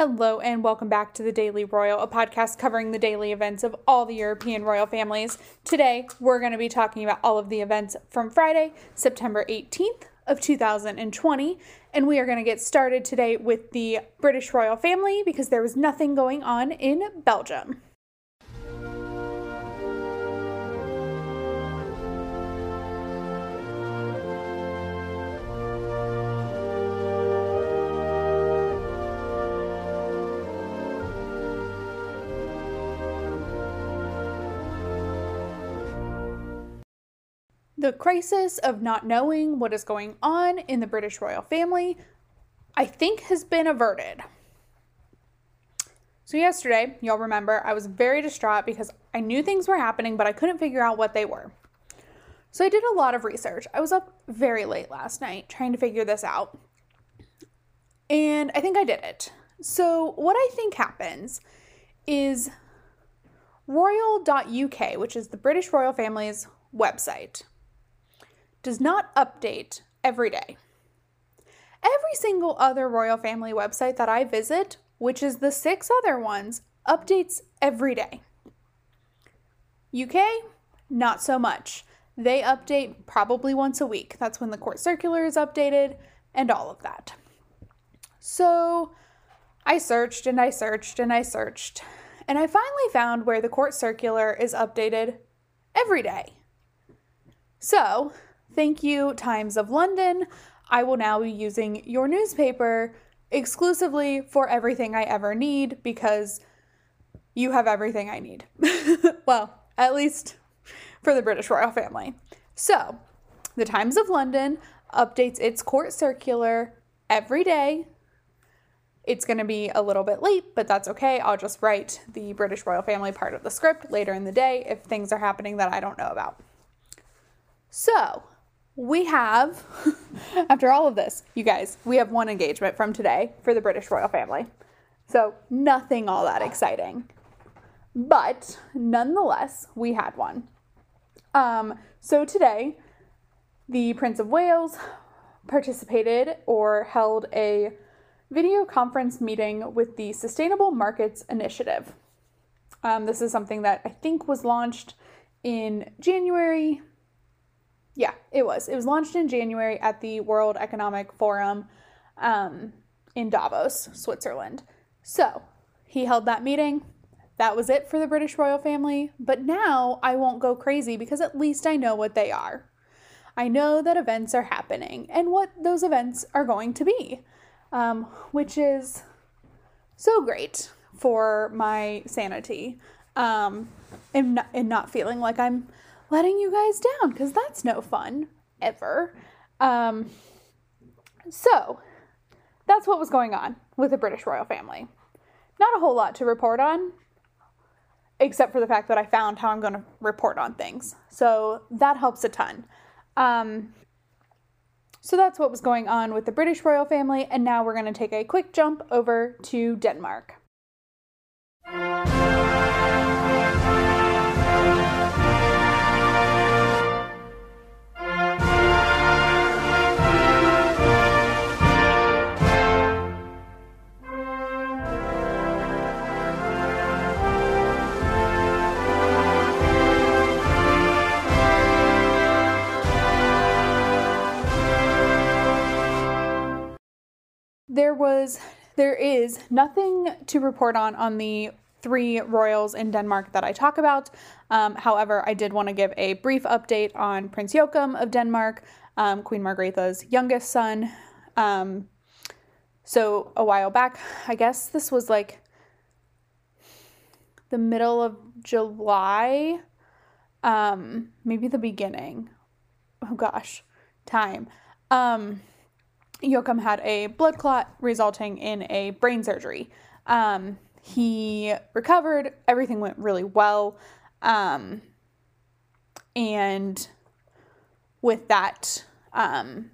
Hello, and welcome back to the Daily Royal, a podcast covering the daily events of all the European royal families. Today, we're going to be talking about all of the events from Friday, September 18th of 2020, and we are going to get started today with the British royal family because there was nothing going on in Belgium. The crisis of not knowing what is going on in the British royal family, I think, has been averted. So, yesterday, y'all remember, I was very distraught because I knew things were happening, but I couldn't figure out what they were. So, I did a lot of research. I was up very late last night trying to figure this out. And I think I did it. So, what I think happens is royal.uk, which is the British royal family's website, does not update every day. Every single other royal family website that I visit, which is the six other ones, updates every day. UK, not so much. They update probably once a week. That's when the court circular is updated and all of that. So I searched and I searched and I searched, and I finally found where the court circular is updated every day. So Thank you, Times of London. I will now be using your newspaper exclusively for everything I ever need because you have everything I need. well, at least for the British royal family. So, the Times of London updates its court circular every day. It's going to be a little bit late, but that's okay. I'll just write the British royal family part of the script later in the day if things are happening that I don't know about. So, we have, after all of this, you guys, we have one engagement from today for the British royal family. So, nothing all that exciting. But nonetheless, we had one. Um, so, today, the Prince of Wales participated or held a video conference meeting with the Sustainable Markets Initiative. Um, this is something that I think was launched in January yeah, it was. It was launched in January at the World Economic Forum um, in Davos, Switzerland. So he held that meeting. That was it for the British royal family. But now I won't go crazy because at least I know what they are. I know that events are happening and what those events are going to be, um, which is so great for my sanity um, and, not, and not feeling like I'm letting you guys down because that's no fun ever. Um, so that's what was going on with the British royal family. Not a whole lot to report on, except for the fact that I found how I'm going to report on things. So that helps a ton. Um, so that's what was going on with the British royal family, and now we're going to take a quick jump over to Denmark. There was there is nothing to report on on the three royals in Denmark that I talk about. Um, however, I did want to give a brief update on Prince Joachim of Denmark, um, Queen Margrethe's youngest son. Um, so a while back, I guess this was like the middle of July, um, maybe the beginning. Oh gosh, time. Um, Joachim had a blood clot resulting in a brain surgery. Um, he recovered, everything went really well. Um, and with that, um,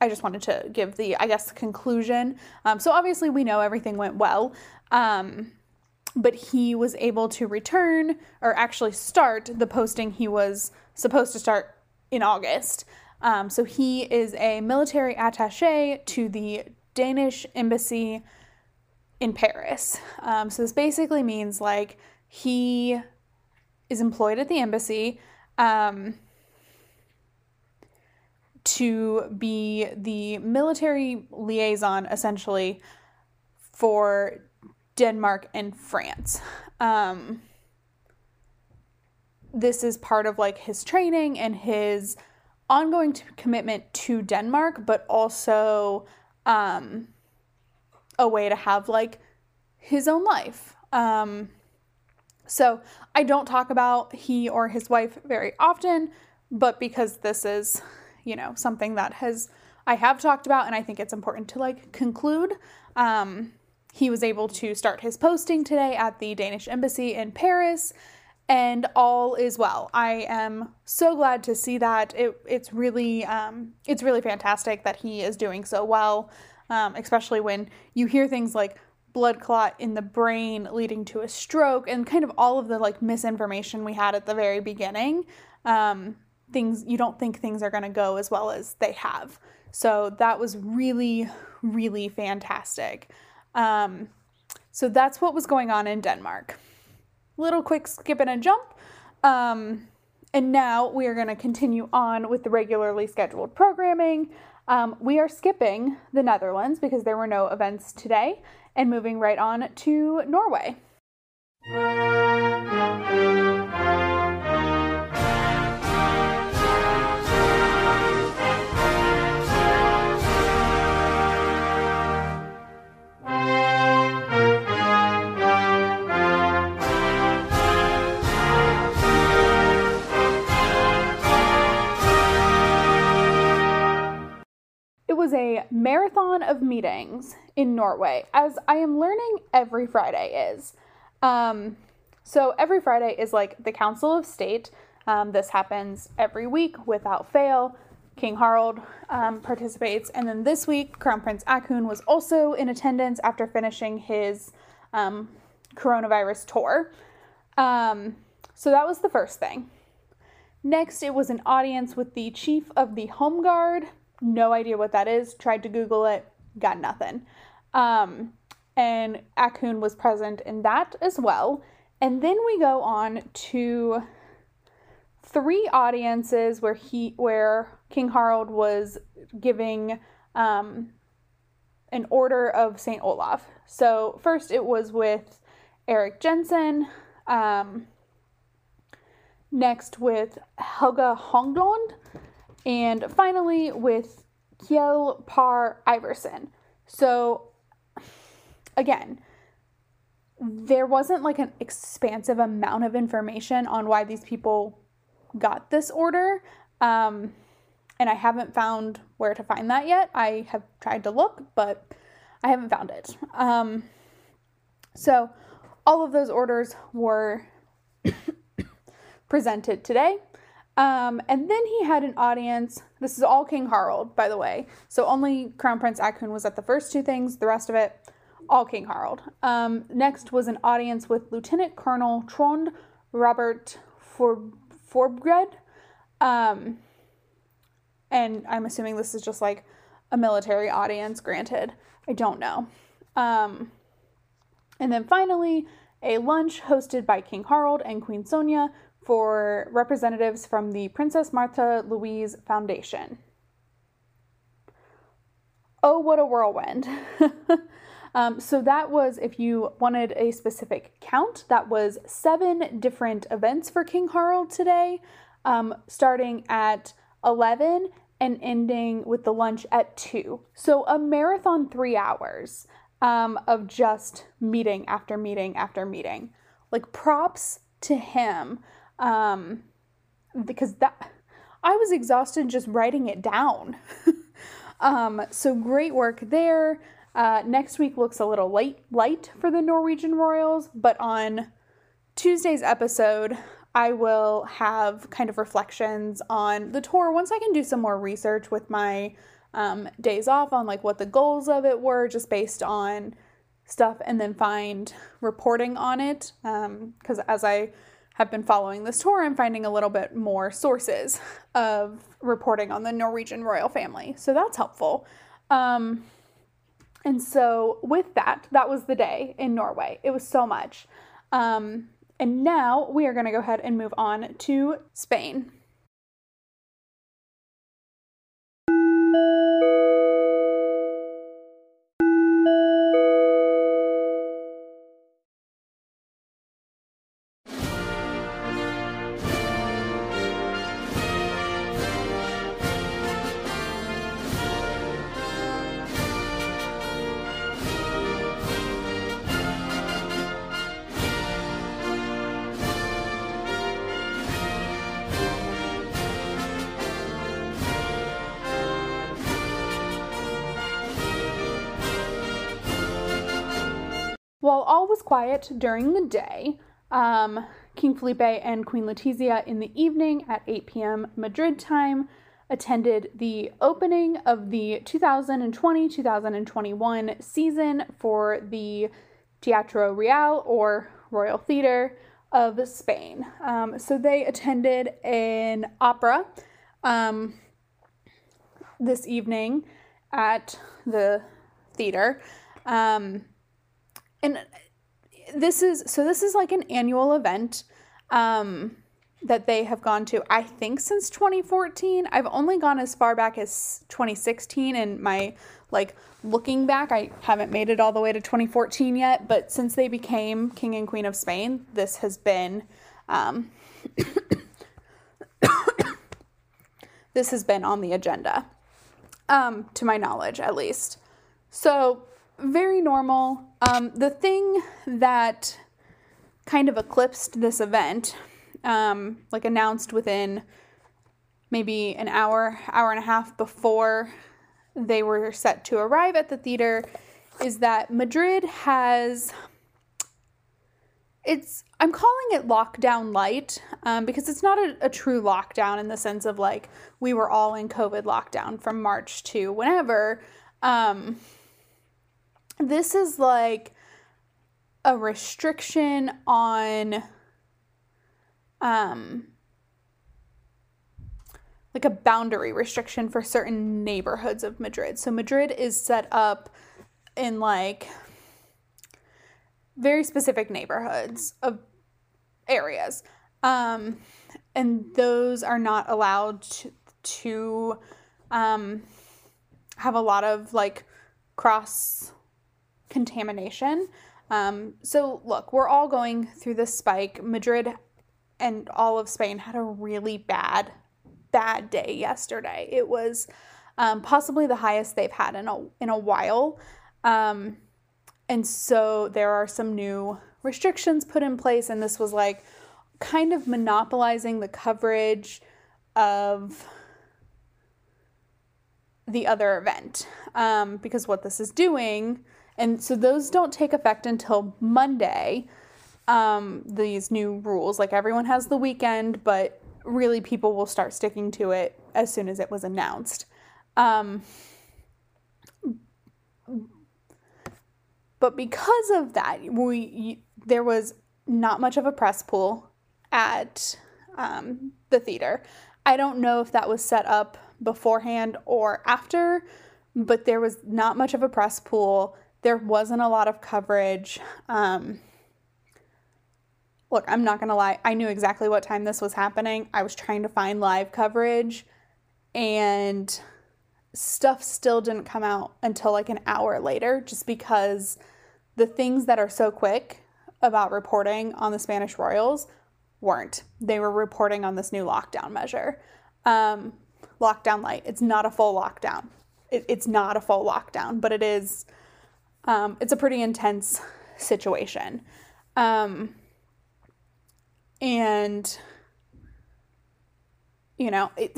I just wanted to give the, I guess, conclusion. Um, so obviously, we know everything went well, um, but he was able to return or actually start the posting he was supposed to start in August. Um, so he is a military attache to the Danish embassy in Paris. Um, so this basically means like he is employed at the embassy um, to be the military liaison essentially for Denmark and France. Um, this is part of like his training and his ongoing t- commitment to Denmark, but also um, a way to have like his own life. Um, so I don't talk about he or his wife very often, but because this is, you know, something that has I have talked about and I think it's important to like conclude. Um, he was able to start his posting today at the Danish embassy in Paris and all is well. I am so glad to see that. It, it's really um, it's really fantastic that he is doing so well, um, especially when you hear things like blood clot in the brain leading to a stroke and kind of all of the like misinformation we had at the very beginning. Um, things you don't think things are going to go as well as they have. So that was really really fantastic. Um, so that's what was going on in Denmark little quick skip and a jump. Um, and now we are going to continue on with the regularly scheduled programming. Um, we are skipping the Netherlands because there were no events today and moving right on to Norway. Of meetings in Norway, as I am learning every Friday is. Um, so every Friday is like the Council of State. Um, this happens every week without fail. King Harald um, participates, and then this week, Crown Prince Haakon was also in attendance after finishing his um, coronavirus tour. Um, so that was the first thing. Next, it was an audience with the chief of the Home Guard, no idea what that is. Tried to Google it, got nothing. Um, and Haakon was present in that as well. And then we go on to three audiences where he where King Harald was giving um, an order of Saint Olaf. So first it was with Eric Jensen. Um, next with Helga Honglund and finally with Kjell Par Iverson. So again, there wasn't like an expansive amount of information on why these people got this order. Um, and I haven't found where to find that yet. I have tried to look, but I haven't found it. Um, so all of those orders were presented today. Um, and then he had an audience. This is all King Harald, by the way. So only Crown Prince Haakon was at the first two things. The rest of it, all King Harald. Um, next was an audience with Lieutenant Colonel Trond Robert For Forbred. Um, and I'm assuming this is just like a military audience. Granted, I don't know. Um, and then finally, a lunch hosted by King Harald and Queen Sonja for representatives from the Princess Martha Louise Foundation. Oh, what a whirlwind! um, so, that was, if you wanted a specific count, that was seven different events for King Harald today, um, starting at 11 and ending with the lunch at 2. So, a marathon three hours um, of just meeting after meeting after meeting. Like, props to him um, because that I was exhausted just writing it down. um, so great work there. Uh, next week looks a little light light for the Norwegian Royals, but on Tuesday's episode, I will have kind of reflections on the tour once I can do some more research with my um, days off on like what the goals of it were, just based on stuff, and then find reporting on it. Um, because um, as I have been following this tour, I'm finding a little bit more sources of reporting on the Norwegian royal family. So that's helpful. Um, And so, with that, that was the day in Norway. It was so much. Um, and now we are going to go ahead and move on to Spain. Quiet during the day, um, King Felipe and Queen Letizia in the evening at 8 p.m. Madrid time attended the opening of the 2020 2021 season for the Teatro Real or Royal Theatre of Spain. Um, so they attended an opera um, this evening at the theater. Um, and this is so this is like an annual event um, that they have gone to i think since 2014 i've only gone as far back as 2016 and my like looking back i haven't made it all the way to 2014 yet but since they became king and queen of spain this has been um, this has been on the agenda um, to my knowledge at least. So very normal. Um, the thing that kind of eclipsed this event, um, like announced within maybe an hour, hour and a half before they were set to arrive at the theater, is that Madrid has. It's I'm calling it lockdown light um, because it's not a, a true lockdown in the sense of like we were all in COVID lockdown from March to whenever. Um, this is like a restriction on um like a boundary restriction for certain neighborhoods of Madrid. So Madrid is set up in like very specific neighborhoods of areas. Um, and those are not allowed to, to um, have a lot of like cross contamination. Um, so, look, we're all going through this spike. Madrid and all of Spain had a really bad, bad day yesterday. It was um, possibly the highest they've had in a in a while, um, and so there are some new restrictions put in place, and this was like kind of monopolizing the coverage of the other event um, because what this is doing and so those don't take effect until Monday. Um, these new rules, like everyone has the weekend, but really people will start sticking to it as soon as it was announced. Um, but because of that, we there was not much of a press pool at um, the theater. I don't know if that was set up beforehand or after, but there was not much of a press pool there wasn't a lot of coverage. Um, look, I'm not going to lie. I knew exactly what time this was happening. I was trying to find live coverage, and stuff still didn't come out until like an hour later, just because the things that are so quick about reporting on the Spanish Royals weren't. They were reporting on this new lockdown measure. Um, lockdown light. It's not a full lockdown. It, it's not a full lockdown, but it is um, it's a pretty intense situation. Um, and, you know, it,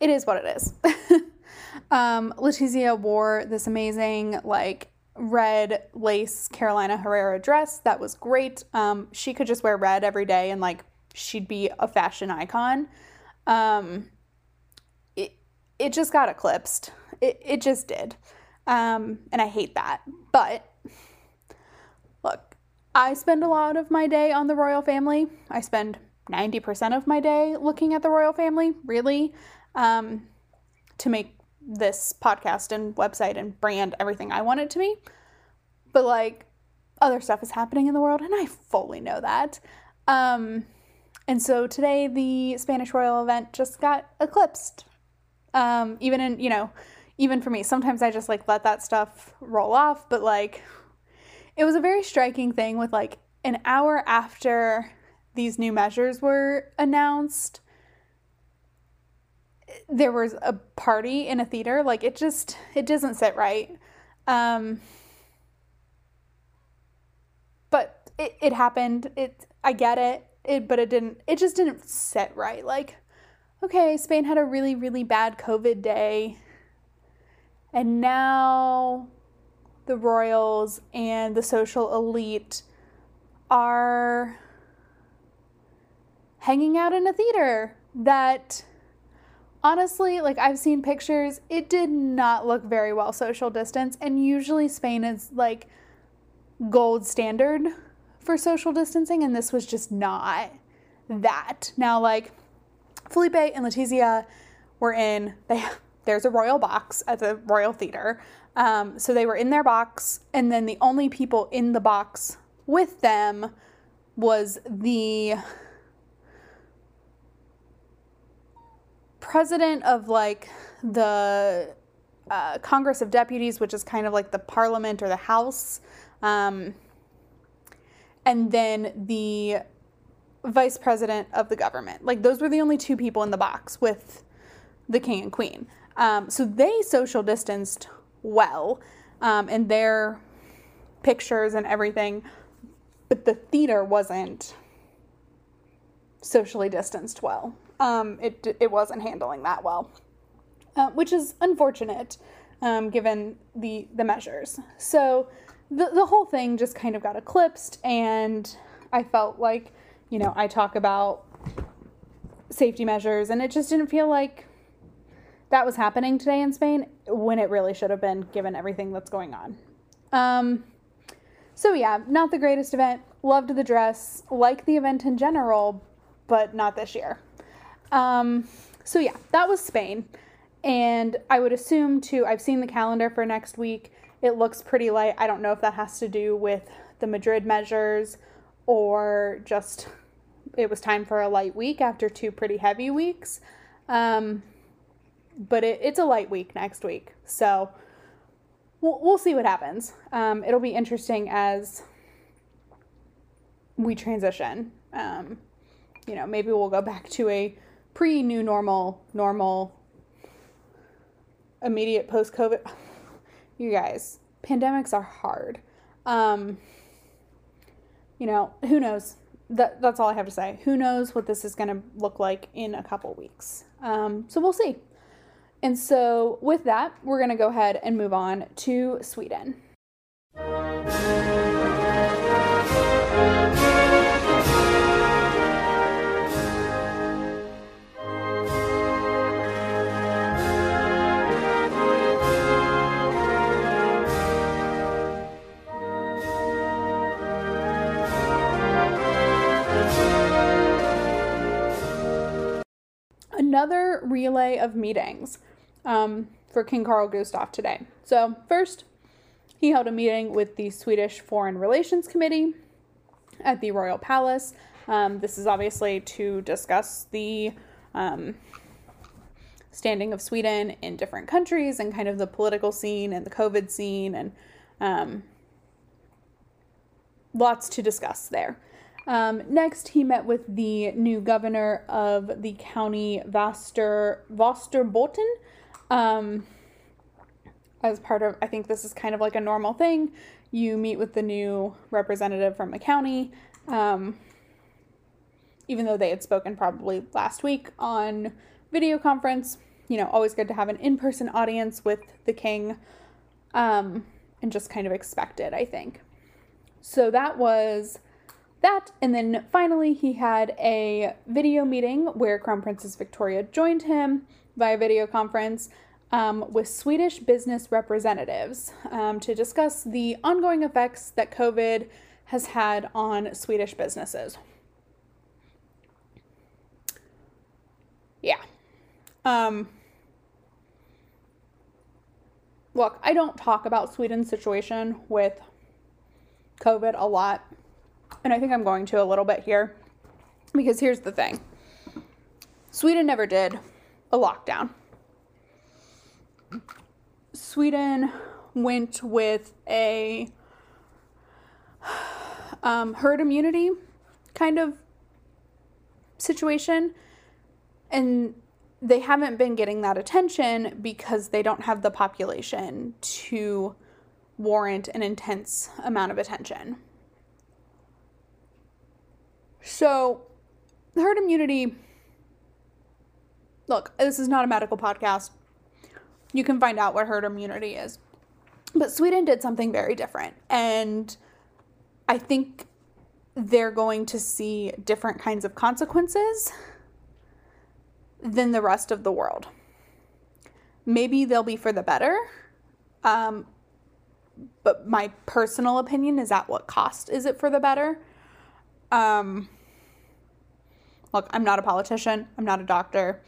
it is what it is. um, Letizia wore this amazing, like, red lace Carolina Herrera dress. That was great. Um, she could just wear red every day and, like, she'd be a fashion icon. Um, it, it just got eclipsed. It, it just did. Um, and I hate that. But look, I spend a lot of my day on the royal family. I spend 90% of my day looking at the royal family, really, um, to make this podcast and website and brand everything I want it to be. But like other stuff is happening in the world, and I fully know that. Um, and so today, the Spanish Royal event just got eclipsed. Um, even in, you know, even for me, sometimes I just like let that stuff roll off, but like it was a very striking thing with like an hour after these new measures were announced there was a party in a theater like it just it doesn't sit right. Um but it, it happened. It i get it. It but it didn't it just didn't sit right. Like okay spain had a really really bad covid day and now the royals and the social elite are hanging out in a theater that honestly, like I've seen pictures, it did not look very well social distance. And usually Spain is like gold standard for social distancing, and this was just not that. Now, like Felipe and Letizia were in, they there's a royal box at the Royal Theater. Um, so they were in their box, and then the only people in the box with them was the president of like the uh, Congress of Deputies, which is kind of like the parliament or the House, um, and then the vice president of the government. Like those were the only two people in the box with the king and queen. Um, so they social distanced well um, in their pictures and everything, but the theater wasn't socially distanced well. Um, it, it wasn't handling that well, uh, which is unfortunate um, given the, the measures. So the, the whole thing just kind of got eclipsed, and I felt like, you know, I talk about safety measures, and it just didn't feel like that was happening today in Spain when it really should have been given everything that's going on. Um, so, yeah, not the greatest event. Loved the dress, like the event in general, but not this year. Um, so, yeah, that was Spain. And I would assume, too, I've seen the calendar for next week. It looks pretty light. I don't know if that has to do with the Madrid measures or just it was time for a light week after two pretty heavy weeks. Um, but it, it's a light week next week. So we'll, we'll see what happens. Um, it'll be interesting as we transition. Um, you know, maybe we'll go back to a pre new normal, normal, immediate post COVID. You guys, pandemics are hard. Um, you know, who knows? That, that's all I have to say. Who knows what this is going to look like in a couple weeks? Um, so we'll see. And so, with that, we're going to go ahead and move on to Sweden. Another relay of meetings um, for King Carl Gustaf today. So, first, he held a meeting with the Swedish Foreign Relations Committee at the Royal Palace. Um, this is obviously to discuss the um, standing of Sweden in different countries and kind of the political scene and the COVID scene, and um, lots to discuss there. Um, next, he met with the new governor of the county Vaster Västerbotten, um, as part of, I think this is kind of like a normal thing. You meet with the new representative from the county, um, even though they had spoken probably last week on video conference. You know, always good to have an in person audience with the king, um, and just kind of expect it, I think. So that was that. And then finally, he had a video meeting where Crown Princess Victoria joined him via video conference um, with Swedish business representatives um, to discuss the ongoing effects that COVID has had on Swedish businesses. Yeah. Um, look, I don't talk about Sweden's situation with COVID a lot. And I think I'm going to a little bit here. Because here's the thing Sweden never did a lockdown. Sweden went with a um, herd immunity kind of situation. And they haven't been getting that attention because they don't have the population to warrant an intense amount of attention. So, herd immunity look, this is not a medical podcast. You can find out what herd immunity is. But Sweden did something very different. And I think they're going to see different kinds of consequences than the rest of the world. Maybe they'll be for the better. Um, but my personal opinion is at what cost is it for the better? Um, look, I'm not a politician, I'm not a doctor.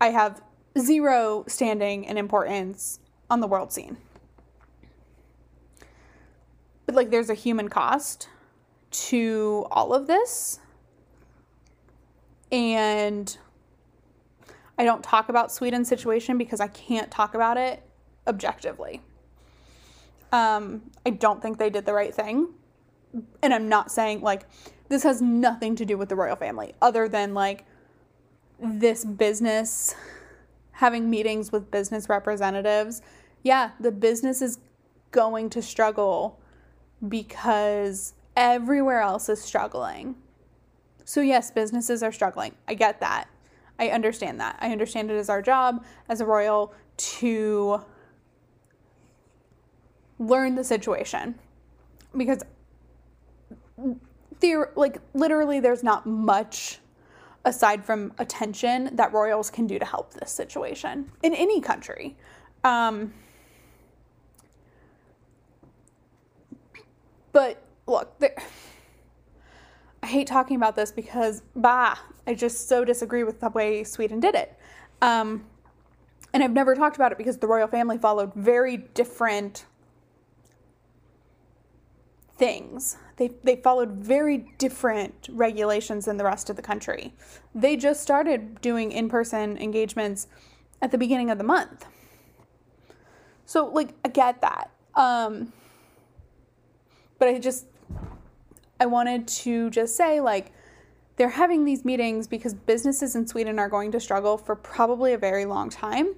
I have zero standing and importance on the world scene. But like there's a human cost to all of this. And I don't talk about Sweden's situation because I can't talk about it objectively. Um, I don't think they did the right thing. And I'm not saying like this has nothing to do with the royal family other than like this business having meetings with business representatives. Yeah, the business is going to struggle because everywhere else is struggling. So, yes, businesses are struggling. I get that. I understand that. I understand it is our job as a royal to learn the situation because there like literally there's not much aside from attention that royals can do to help this situation in any country. Um, but look there, i hate talking about this because bah i just so disagree with the way sweden did it. Um, and i've never talked about it because the royal family followed very different things. They, they followed very different regulations than the rest of the country. They just started doing in person engagements at the beginning of the month. So, like, I get that. Um, but I just, I wanted to just say, like, they're having these meetings because businesses in Sweden are going to struggle for probably a very long time,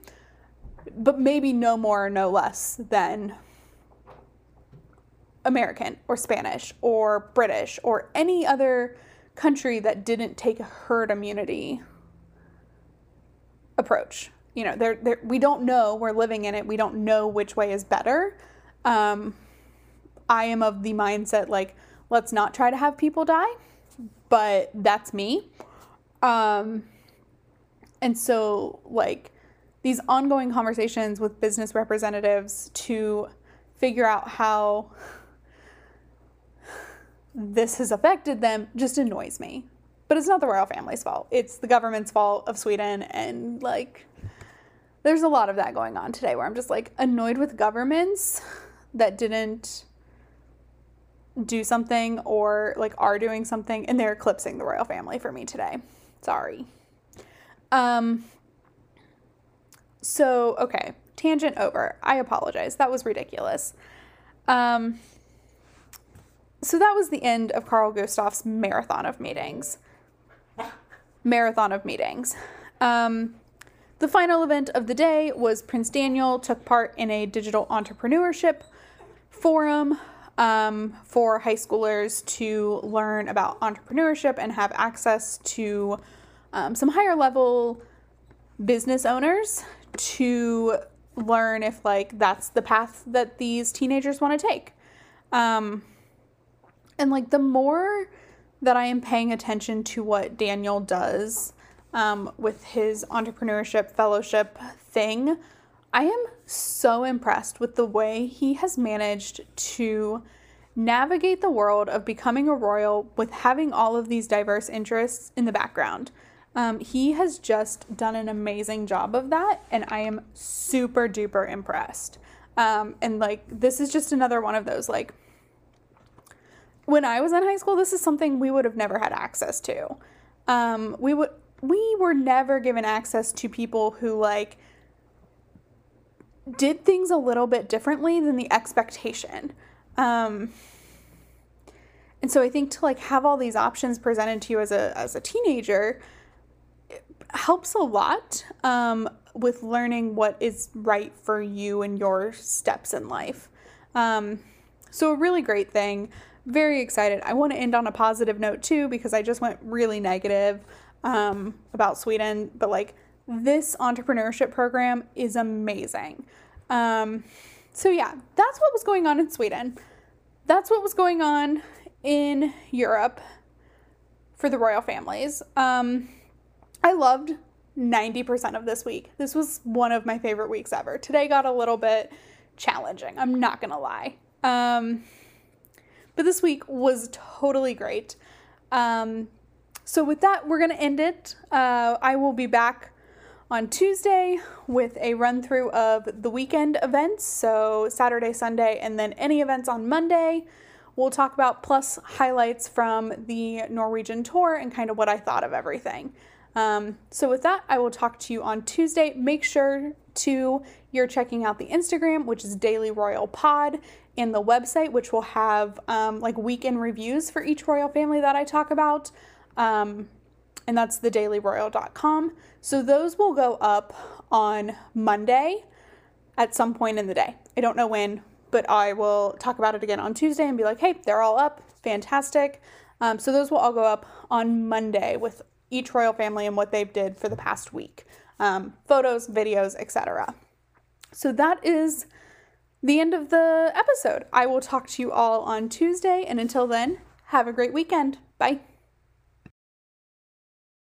but maybe no more or no less than American or Spanish or British or any other country that didn't take a herd immunity approach. You know, they're, they're, we don't know, we're living in it, we don't know which way is better. Um, I am of the mindset like, let's not try to have people die, but that's me. Um, and so, like, these ongoing conversations with business representatives to figure out how this has affected them just annoys me. But it's not the royal family's fault. It's the government's fault of Sweden. And like, there's a lot of that going on today where I'm just like annoyed with governments that didn't do something or like are doing something and they're eclipsing the royal family for me today. Sorry. Um, so, okay, tangent over. I apologize. That was ridiculous. Um, so that was the end of Carl Gustaf's marathon of meetings. Marathon of meetings. Um, the final event of the day was Prince Daniel took part in a digital entrepreneurship forum um, for high schoolers to learn about entrepreneurship and have access to um, some higher level business owners to learn if like that's the path that these teenagers want to take. Um, and like the more that I am paying attention to what Daniel does um, with his entrepreneurship fellowship thing, I am so impressed with the way he has managed to navigate the world of becoming a royal with having all of these diverse interests in the background. Um, he has just done an amazing job of that, and I am super duper impressed. Um, and like, this is just another one of those like, when I was in high school, this is something we would have never had access to. Um, we would we were never given access to people who like did things a little bit differently than the expectation. Um, and so I think to like have all these options presented to you as a as a teenager helps a lot um, with learning what is right for you and your steps in life. Um, so a really great thing. Very excited. I want to end on a positive note too because I just went really negative um, about Sweden, but like this entrepreneurship program is amazing. Um, so yeah, that's what was going on in Sweden. That's what was going on in Europe for the royal families. Um, I loved 90% of this week. This was one of my favorite weeks ever. Today got a little bit challenging, I'm not gonna lie. Um, but this week was totally great. Um, so, with that, we're gonna end it. Uh, I will be back on Tuesday with a run through of the weekend events, so Saturday, Sunday, and then any events on Monday. We'll talk about plus highlights from the Norwegian tour and kind of what I thought of everything. Um, so, with that, I will talk to you on Tuesday. Make sure to you're checking out the Instagram, which is Daily Royal Pod, and the website, which will have um, like weekend reviews for each royal family that I talk about. Um, and that's thedailyroyal.com. So, those will go up on Monday at some point in the day. I don't know when, but I will talk about it again on Tuesday and be like, hey, they're all up. Fantastic. Um, so those will all go up on Monday with each royal family and what they've did for the past week. Um, photos, videos, etc. So that is the end of the episode. I will talk to you all on Tuesday, and until then, have a great weekend. Bye.